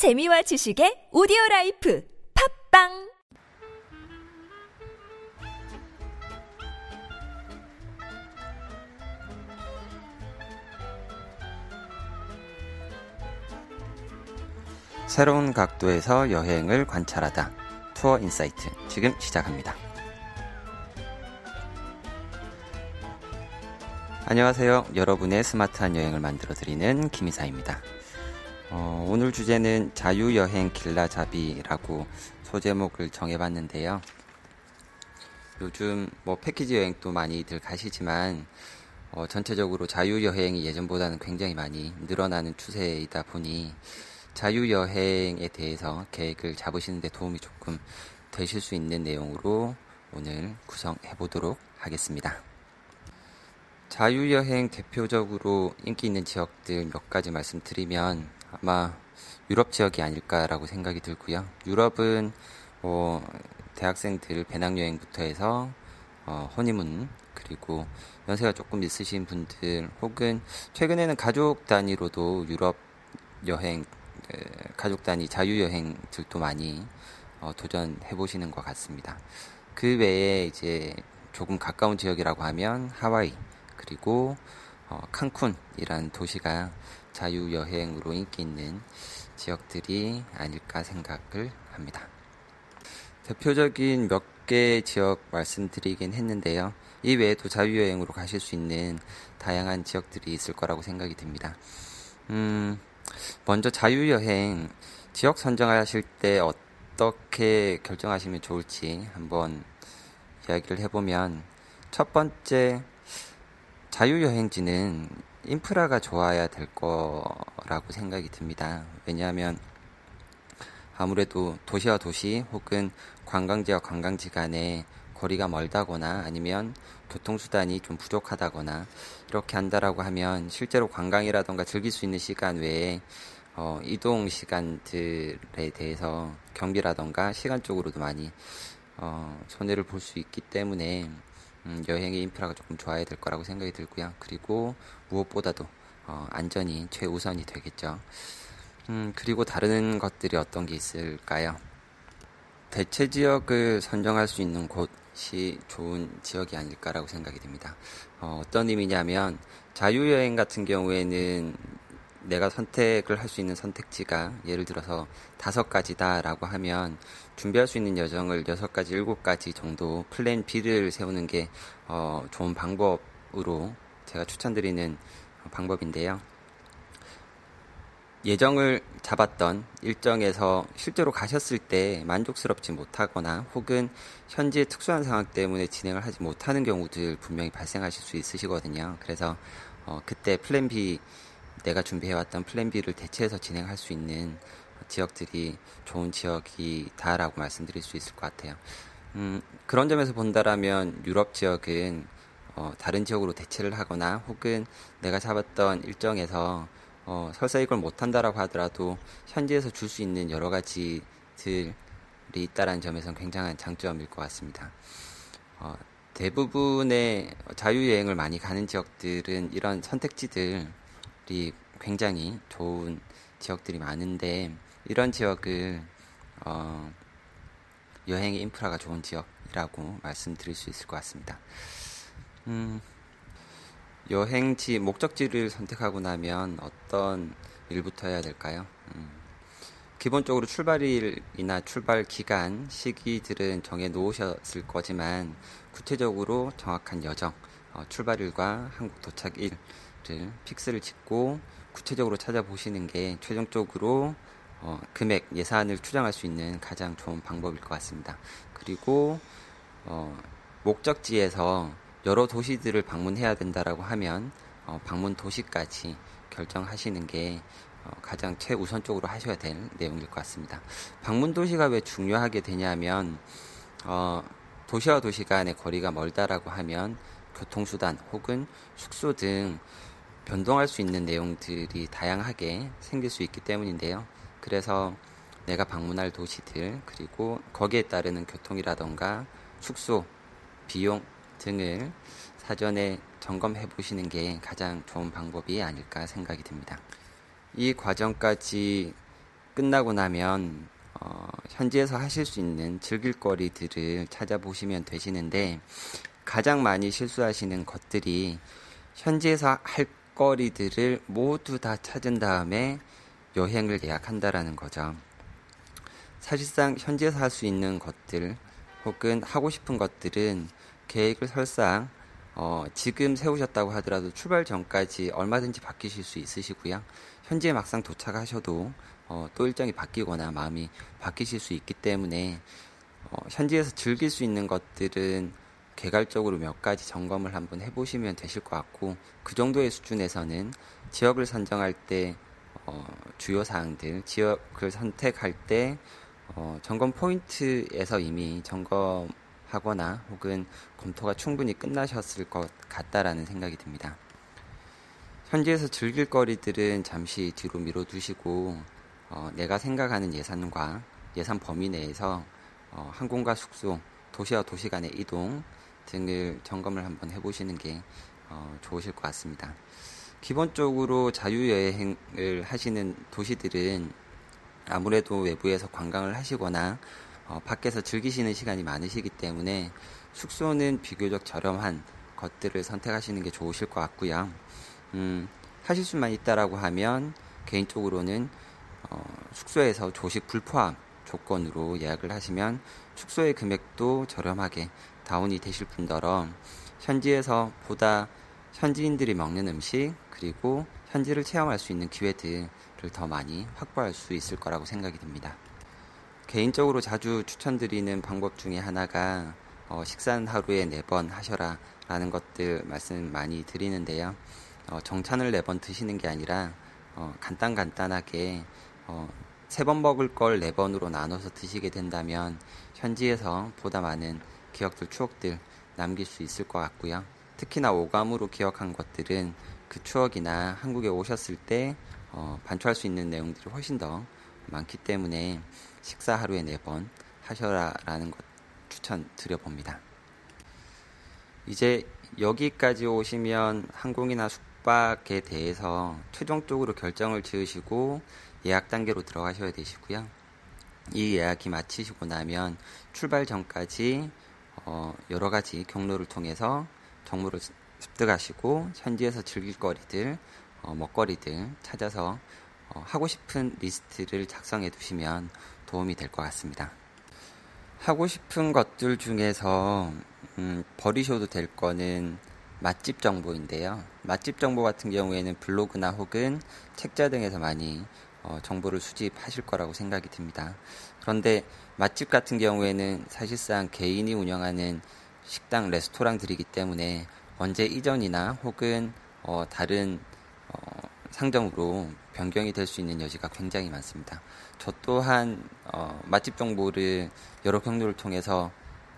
재미와 지식의 오디오 라이프 팟빵 새로운 각도에서 여행을 관찰하다. 투어 인사이트 지금 시작합니다. 안녕하세요. 여러분의 스마트한 여행을 만들어 드리는 김이사입니다. 어, 오늘 주제는 자유여행 길라잡이라고 소제목을 정해봤는데요. 요즘 뭐 패키지 여행도 많이들 가시지만 어, 전체적으로 자유여행이 예전보다는 굉장히 많이 늘어나는 추세이다 보니 자유여행에 대해서 계획을 잡으시는데 도움이 조금 되실 수 있는 내용으로 오늘 구성해 보도록 하겠습니다. 자유여행 대표적으로 인기 있는 지역들 몇 가지 말씀드리면 아마 유럽 지역이 아닐까라고 생각이 들고요. 유럽은 뭐 대학생들 배낭여행부터 해서 어, 허니문 그리고 연세가 조금 있으신 분들 혹은 최근에는 가족 단위로도 유럽 여행 가족 단위 자유 여행들도 많이 어, 도전해 보시는 것 같습니다. 그 외에 이제 조금 가까운 지역이라고 하면 하와이 그리고 어, 칸쿤이라는 도시가 자유여행으로 인기 있는 지역들이 아닐까 생각을 합니다. 대표적인 몇개 지역 말씀드리긴 했는데요. 이 외에도 자유여행으로 가실 수 있는 다양한 지역들이 있을 거라고 생각이 듭니다. 음, 먼저 자유여행 지역 선정하실 때 어떻게 결정하시면 좋을지 한번 이야기를 해보면 첫 번째 자유여행지는 인프라가 좋아야 될 거라고 생각이 듭니다. 왜냐하면 아무래도 도시와 도시 혹은 관광지와 관광지 간에 거리가 멀다거나 아니면 교통수단이 좀 부족하다거나 이렇게 한다라고 하면 실제로 관광이라던가 즐길 수 있는 시간 외에 어, 이동 시간들에 대해서 경비라던가 시간적으로도 많이 어, 손해를 볼 수 있기 때문에 음, 여행의 인프라가 조금 좋아야 될 거라고 생각이 들고요. 그리고 무엇보다도 어, 안전이 최우선이 되겠죠. 음, 그리고 다른 것들이 어떤 게 있을까요? 대체 지역을 선정할 수 있는 곳이 좋은 지역이 아닐까라고 생각이 됩니다. 어, 어떤 의미냐면 자유여행 같은 경우에는 내가 선택을 할 수 있는 선택지가 예를 들어서 다섯 가지다라고 하면 준비할 수 있는 여정을 여섯 가지, 일곱 가지 정도 플랜 B를 세우는 게 어, 좋은 방법으로 제가 추천드리는 방법인데요. 예정을 잡았던 일정에서 실제로 가셨을 때 만족스럽지 못하거나 혹은 현재 특수한 상황 때문에 진행을 하지 못하는 경우들 분명히 발생하실 수 있으시거든요. 그래서 어, 그때 plan B 내가 준비해왔던 plan B를 대체해서 진행할 수 있는 지역들이 좋은 지역이다라고 말씀드릴 수 있을 것 같아요. 음, 그런 점에서 본다라면 유럽 지역은 어, 다른 지역으로 대체를 하거나 혹은 내가 잡았던 일정에서 어, 설사 이걸 못한다라고 하더라도 현지에서 줄 수 있는 여러 가지들이 있다라는 점에서는 굉장한 장점일 것 같습니다. 어, 대부분의 자유여행을 많이 가는 지역들은 이런 선택지들 이 굉장히 좋은 지역들이 많은데 이런 지역을 어, 여행의 인프라가 좋은 지역이라고 말씀드릴 수 있을 것 같습니다. 음, 여행지 목적지를 선택하고 나면 어떤 일부터 해야 될까요? 음, 기본적으로 출발일이나 출발 기간, 시기들은 정해 놓으셨을 거지만 구체적으로 정확한 여정, 어, 출발일과 한국 도착일 을 픽스를 짓고 구체적으로 찾아보시는 게 최종적으로 어, 금액 예산을 추정할 수 있는 가장 좋은 방법일 것 같습니다. 그리고 어, 목적지에서 여러 도시들을 방문해야 된다라고 하면 어, 방문 도시까지 결정하시는 게 어, 가장 최우선적으로 하셔야 될 내용일 것 같습니다. 방문 도시가 왜 중요하게 되냐면 어, 도시와 도시 간의 거리가 멀다라고 하면 교통수단 혹은 숙소 등 변동할 수 있는 내용들이 다양하게 생길 수 있기 때문인데요. 그래서 내가 방문할 도시들 그리고 거기에 따르는 교통이라던가 숙소 비용 등을 사전에 점검해 보시는 게 가장 좋은 방법이 아닐까 생각이 듭니다. 이 과정까지 끝나고 나면 어, 현지에서 하실 수 있는 즐길거리들을 찾아보시면 되시는데 가장 많이 실수하시는 것들이 현지에서 할 거리들을 모두 다 찾은 다음에 여행을 예약한다라는 거죠. 사실상 현지에서 할 수 있는 것들 혹은 하고 싶은 것들은 계획을 설상 어, 지금 세우셨다고 하더라도 출발 전까지 얼마든지 바뀌실 수 있으시고요. 현지에 막상 도착하셔도 어, 또 일정이 바뀌거나 마음이 바뀌실 수 있기 때문에 어, 현지에서 즐길 수 있는 것들은 개괄적으로 몇 가지 점검을 한번 해보시면 되실 것 같고 그 정도의 수준에서는 지역을 선정할 때 어, 주요 사항들 지역을 선택할 때 어, 점검 포인트에서 이미 점검하거나 혹은 검토가 충분히 끝나셨을 것 같다라는 생각이 듭니다. 현지에서 즐길 거리들은 잠시 뒤로 미뤄두시고 어, 내가 생각하는 예산과 예산 범위 내에서 어, 항공과 숙소, 도시와 도시 간의 이동 등을 점검을 한번 해보시는 게 어, 좋으실 것 같습니다. 기본적으로 자유여행을 하시는 도시들은 아무래도 외부에서 관광을 하시거나 어, 밖에서 즐기시는 시간이 많으시기 때문에 숙소는 비교적 저렴한 것들을 선택하시는 게 좋으실 것 같고요. 음, 하실 수만 있다라고 하면 개인적으로는 어, 숙소에서 조식 불포함 조건으로 예약을 하시면 숙소의 금액도 저렴하게 다운이 되실 뿐더러 현지에서 보다 현지인들이 먹는 음식 그리고 현지를 체험할 수 있는 기회들을 더 많이 확보할 수 있을 거라고 생각이 듭니다. 개인적으로 자주 추천드리는 방법 중에 하나가 어, 식사는 하루에 네 번 하셔라 라는 것들 말씀 많이 드리는데요. 어, 정찬을 네 번 드시는 게 아니라 어, 간단간단하게 어, 세번 먹을 걸 네 번으로 나눠서 드시게 된다면 현지에서 보다 많은 기억들, 추억들 남길 수 있을 것 같고요. 특히나 오감으로 기억한 것들은 그 추억이나 한국에 오셨을 때 어, 반추할 수 있는 내용들이 훨씬 더 많기 때문에 식사 하루에 네 번 하셔라라는 것 추천드려 봅니다. 이제 여기까지 오시면 항공이나 숙박에 대해서 최종적으로 결정을 지으시고 예약 단계로 들어가셔야 되시고요. 이 예약이 마치시고 나면 출발 전까지 어, 여러 가지 경로를 통해서 정보를 습득하시고 현지에서 즐길 거리들, 어, 먹거리들 찾아서 어, 하고 싶은 리스트를 작성해 두시면 도움이 될 것 같습니다. 하고 싶은 것들 중에서 음, 버리셔도 될 거는 맛집 정보인데요. 맛집 정보 같은 경우에는 블로그나 혹은 책자 등에서 많이 어, 정보를 수집하실 거라고 생각이 듭니다. 그런데 맛집 같은 경우에는 사실상 개인이 운영하는 식당, 레스토랑들이기 때문에 언제 이전이나 혹은 어, 다른 어, 상점으로 변경이 될 수 있는 여지가 굉장히 많습니다. 저 또한 어, 맛집 정보를 여러 경로를 통해서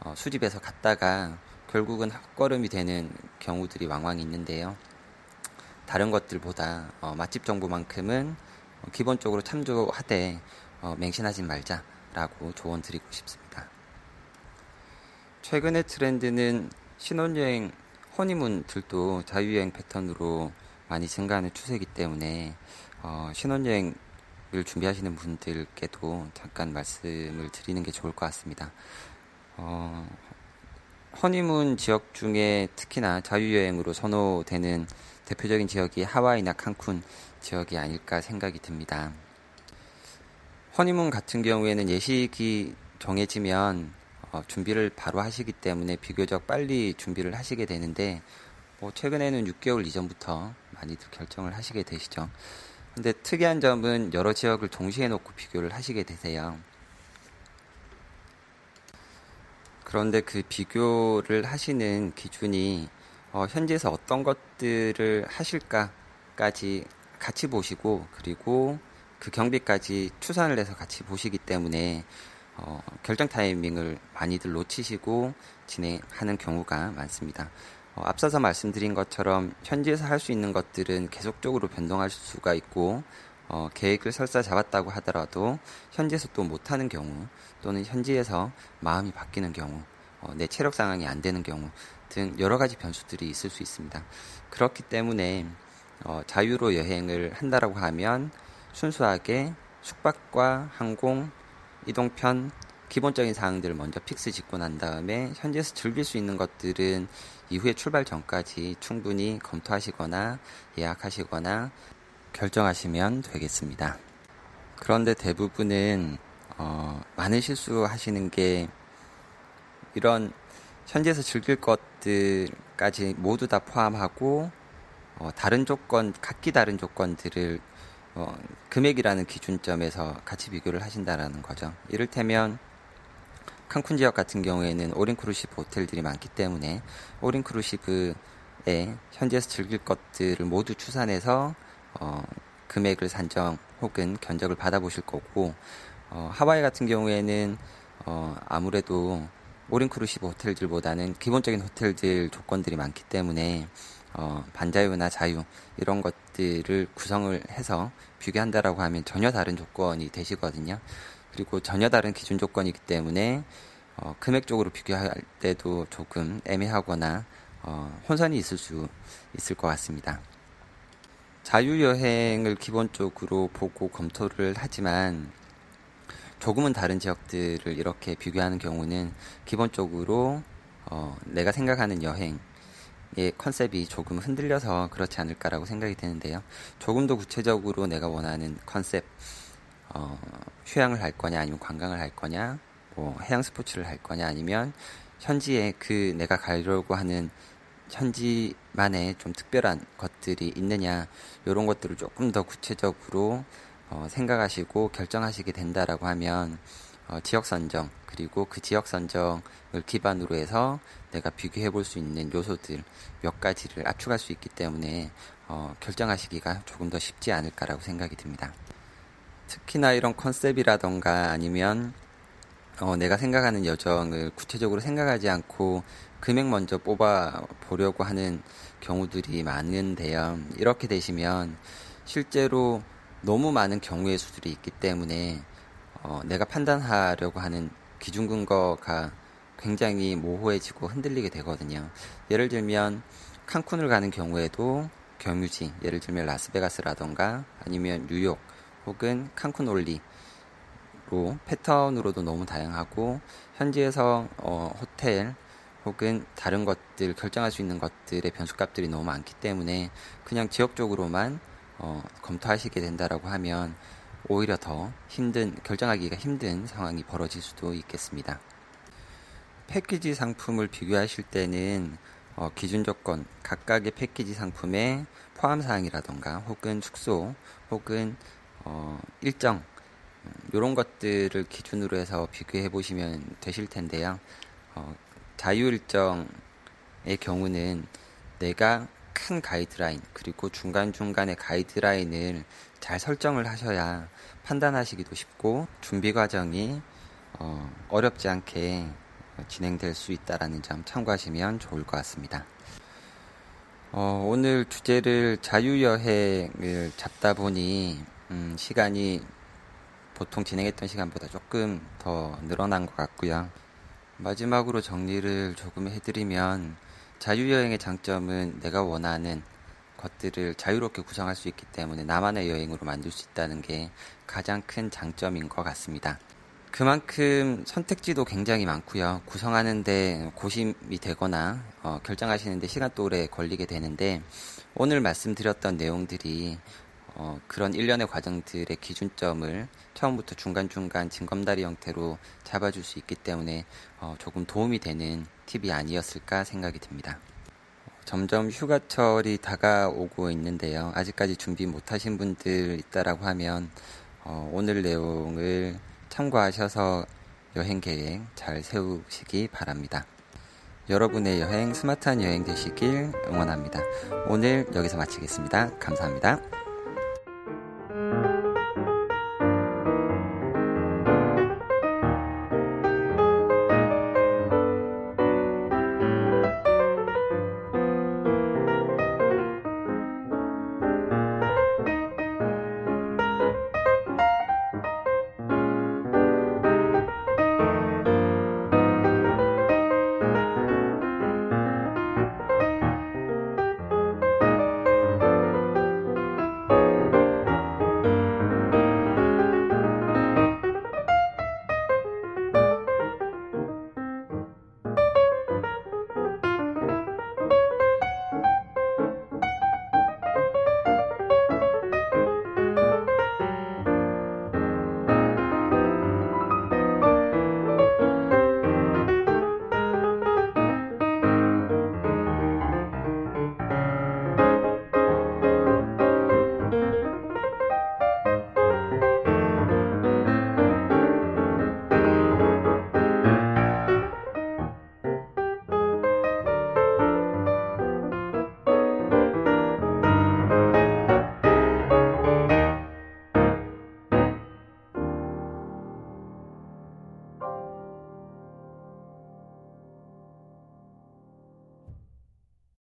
어, 수집해서 갔다가 결국은 헛걸음이 되는 경우들이 왕왕 있는데요. 다른 것들보다 어, 맛집 정보만큼은 기본적으로 참조하되 어, 맹신하지 말자라고 조언 드리고 싶습니다. 최근의 트렌드는 신혼여행 허니문들도 자유여행 패턴으로 많이 증가하는 추세이기 때문에 어, 신혼여행을 준비하시는 분들께도 잠깐 말씀을 드리는 게 좋을 것 같습니다. 어, 허니문 지역 중에 특히나 자유여행으로 선호되는 대표적인 지역이 하와이나 칸쿤 지역이 아닐까 생각이 듭니다. 허니문 같은 경우에는 예식이 정해지면 어, 준비를 바로 하시기 때문에 비교적 빨리 준비를 하시게 되는데 뭐 최근에는 6개월 이전부터 많이들 결정을 하시게 되시죠. 근데 특이한 점은 여러 지역을 동시에 놓고 비교를 하시게 되세요. 그런데 그 비교를 하시는 기준이 어, 현지에서 어떤 것들을 하실까까지 같이 보시고 그리고 그 경비까지 추산을 해서 같이 보시기 때문에 어, 결정 타이밍을 많이들 놓치시고 진행하는 경우가 많습니다. 어, 앞서서 말씀드린 것처럼 현지에서 할 수 있는 것들은 계속적으로 변동할 수가 있고 어, 계획을 설사 잡았다고 하더라도 현지에서 또 못하는 경우 또는 현지에서 마음이 바뀌는 경우 어, 내 체력 상황이 안 되는 경우 등 여러 가지 변수들이 있을 수 있습니다. 그렇기 때문에 어, 자유로 여행을 한다라고 하면 순수하게 숙박과 항공, 이동편, 기본적인 사항들을 먼저 fix 짓고 난 다음에 현지에서 즐길 수 있는 것들은 이후에 출발 전까지 충분히 검토하시거나 예약하시거나 결정하시면 되겠습니다. 그런데 대부분은 어, 많은 실수하시는 게 이런 현지에서 즐길 것들까지 모두 다 포함하고 어, 다른 조건, 각기 다른 조건들을 어, 금액이라는 기준점에서 같이 비교를 하신다라는 거죠. 이를테면 칸쿤 지역 같은 경우에는 오린크루시브 호텔들이 많기 때문에 오린크루시브에 현지에서 즐길 것들을 모두 추산해서 어, 금액을 산정 혹은 견적을 받아보실 거고 어, 하와이 같은 경우에는 어, 아무래도 오린크루시브 호텔들보다는 기본적인 호텔들 조건들이 많기 때문에 어, 반자유나 자유 이런 것들을 구성을 해서 비교한다라고 하면 전혀 다른 조건이 되시거든요. 그리고 전혀 다른 기준 조건이기 때문에 어, 금액적으로 비교할 때도 조금 애매하거나 어, 혼선이 있을 수 있을 것 같습니다. 자유여행을 기본적으로 보고 검토를 하지만 조금은 다른 지역들을 이렇게 비교하는 경우는 기본적으로 어, 내가 생각하는 여행의 컨셉이 조금 흔들려서 그렇지 않을까라고 생각이 드는데요. 조금 더 구체적으로 내가 원하는 컨셉, 어, 휴양을 할 거냐 아니면 관광을 할 거냐, 뭐 해양 스포츠를 할 거냐 아니면 현지에 그 내가 가려고 하는 현지만의 좀 특별한 것들이 있느냐 이런 것들을 조금 더 구체적으로 어, 생각하시고 결정하시게 된다라고 하면 어, 지역 선정 그리고 그 지역 선정을 기반으로 해서 내가 비교해 볼 수 있는 요소들 몇 가지를 압축할 수 있기 때문에 어, 결정하시기가 조금 더 쉽지 않을까라고 생각이 듭니다. 특히나 이런 컨셉이라던가 아니면 어, 내가 생각하는 여정을 구체적으로 생각하지 않고 금액 먼저 뽑아 보려고 하는 경우들이 많은데요. 이렇게 되시면 실제로 너무 많은 경우의 수들이 있기 때문에 어, 내가 판단하려고 하는 기준 근거가 굉장히 모호해지고 흔들리게 되거든요. 예를 들면 칸쿤을 가는 경우에도 경유지, 예를 들면 라스베가스라던가 아니면 뉴욕 혹은 칸쿤 올리 로 패턴으로도 너무 다양하고 현지에서 어, 호텔 혹은 다른 것들 결정할 수 있는 것들의 변수값들이 너무 많기 때문에 그냥 지역적으로만 어, 검토하시게 된다라고 하면 오히려 더 힘든 결정하기가 힘든 상황이 벌어질 수도 있겠습니다. 패키지 상품을 비교하실 때는 어, 기준 조건 각각의 패키지 상품의 포함 사항이라던가 혹은 축소 혹은 어, 일정 이런 것들을 기준으로 해서 비교해 보시면 되실 텐데요. 어, 자유 일정의 경우는 내가 큰 가이드라인 그리고 중간중간의 가이드라인을 잘 설정을 하셔야 판단하시기도 쉽고 준비 과정이 어, 어렵지 않게 진행될 수 있다라는 점 참고하시면 좋을 것 같습니다. 어, 오늘 주제를 자유여행을 잡다 보니 음, 시간이 보통 진행했던 시간보다 조금 더 늘어난 것 같고요. 마지막으로 정리를 조금 해드리면 자유여행의 장점은 내가 원하는 것들을 자유롭게 구성할 수 있기 때문에 나만의 여행으로 만들 수 있다는 게 가장 큰 장점인 것 같습니다. 그만큼 선택지도 굉장히 많고요. 구성하는데 고심이 되거나 어, 결정하시는데 시간도 오래 걸리게 되는데 오늘 말씀드렸던 내용들이 어, 그런 일련의 과정들의 기준점을 처음부터 중간중간 징검다리 형태로 잡아줄 수 있기 때문에 어, 조금 도움이 되는 팁이 아니었을까 생각이 듭니다. 점점 휴가철이 다가오고 있는데요. 아직까지 준비 못하신 분들 있다라고 하면 어, 오늘 내용을 참고하셔서 여행 계획 잘 세우시기 바랍니다. 여러분의 여행 스마트한 여행 되시길 응원합니다. 오늘 여기서 마치겠습니다. 감사합니다.